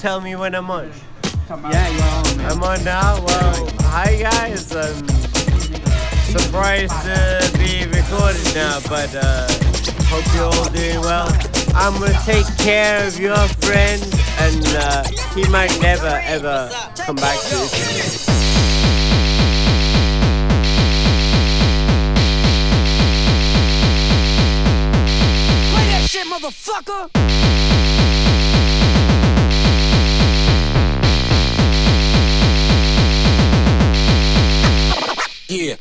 tell me when I'm on. Yeah, yeah. I'm on now. Well, hi guys. I'm surprised to be recorded now, but uh, hope you're all doing well. I'm gonna take care of your friend, and uh, he might never ever come back to you. Motherfucker! И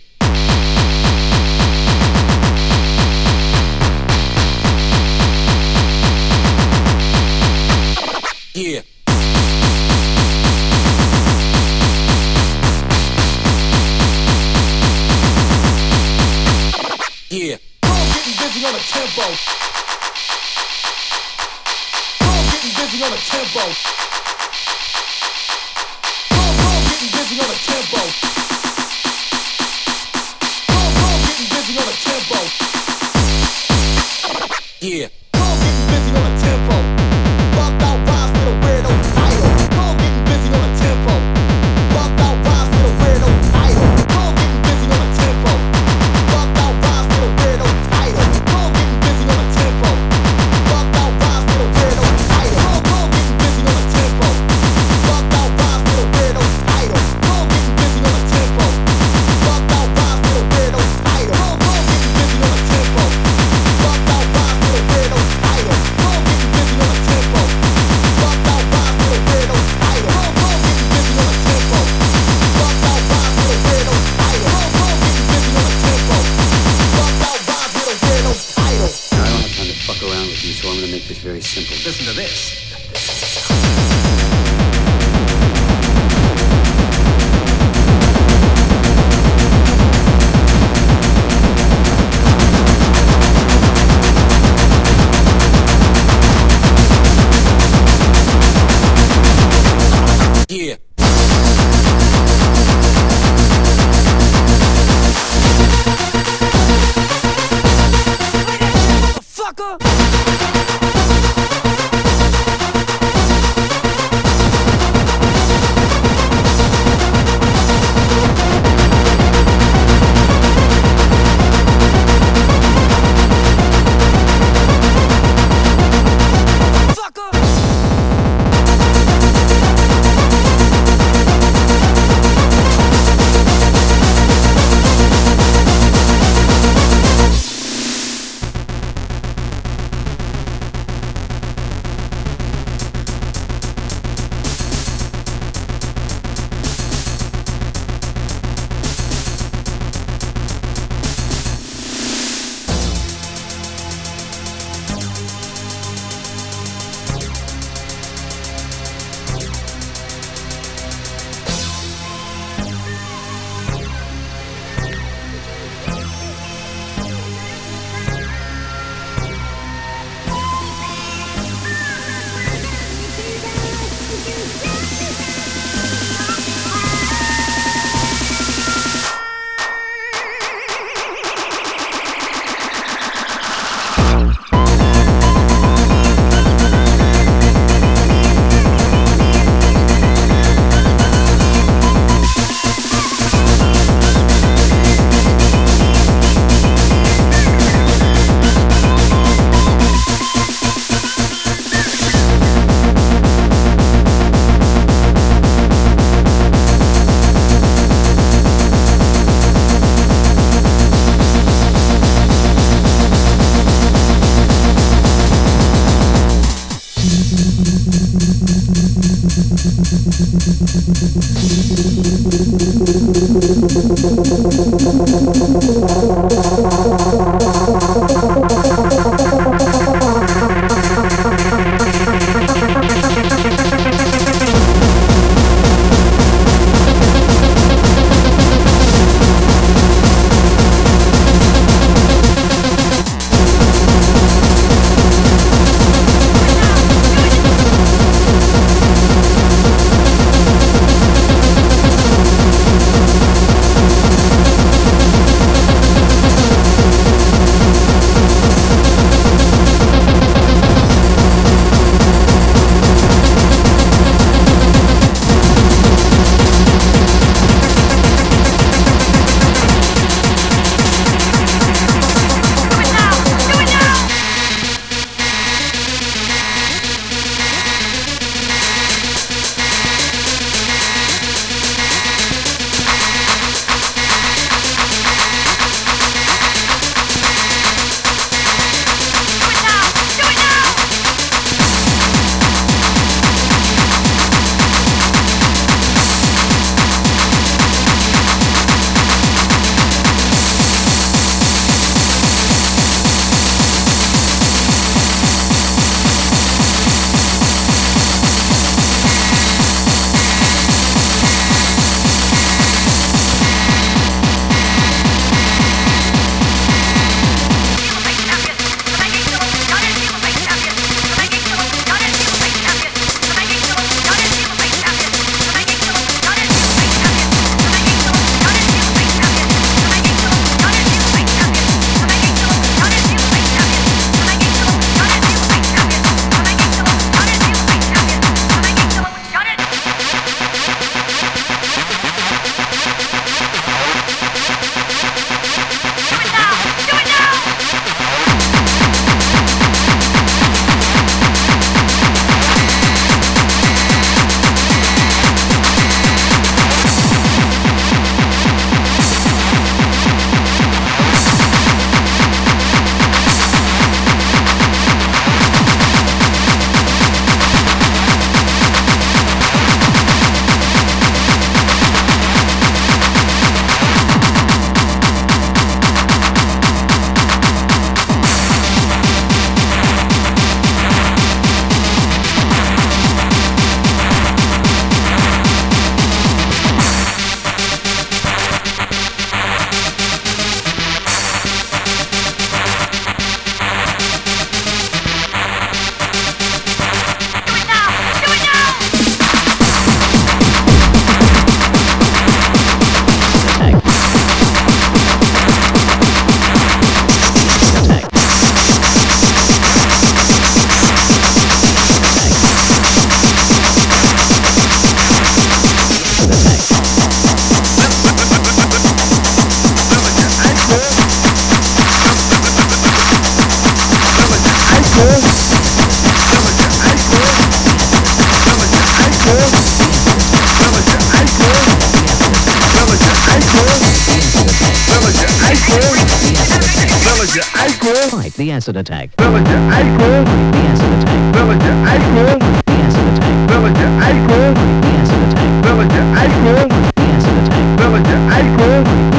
Fight the acid attack. Villager Eichel, The acid attack. Villager Eichel, The acid attack. Villager Eichel, The acid attack. Villager Eichel, The acid attack. Villager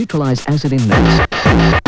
Neutralize acid in mix.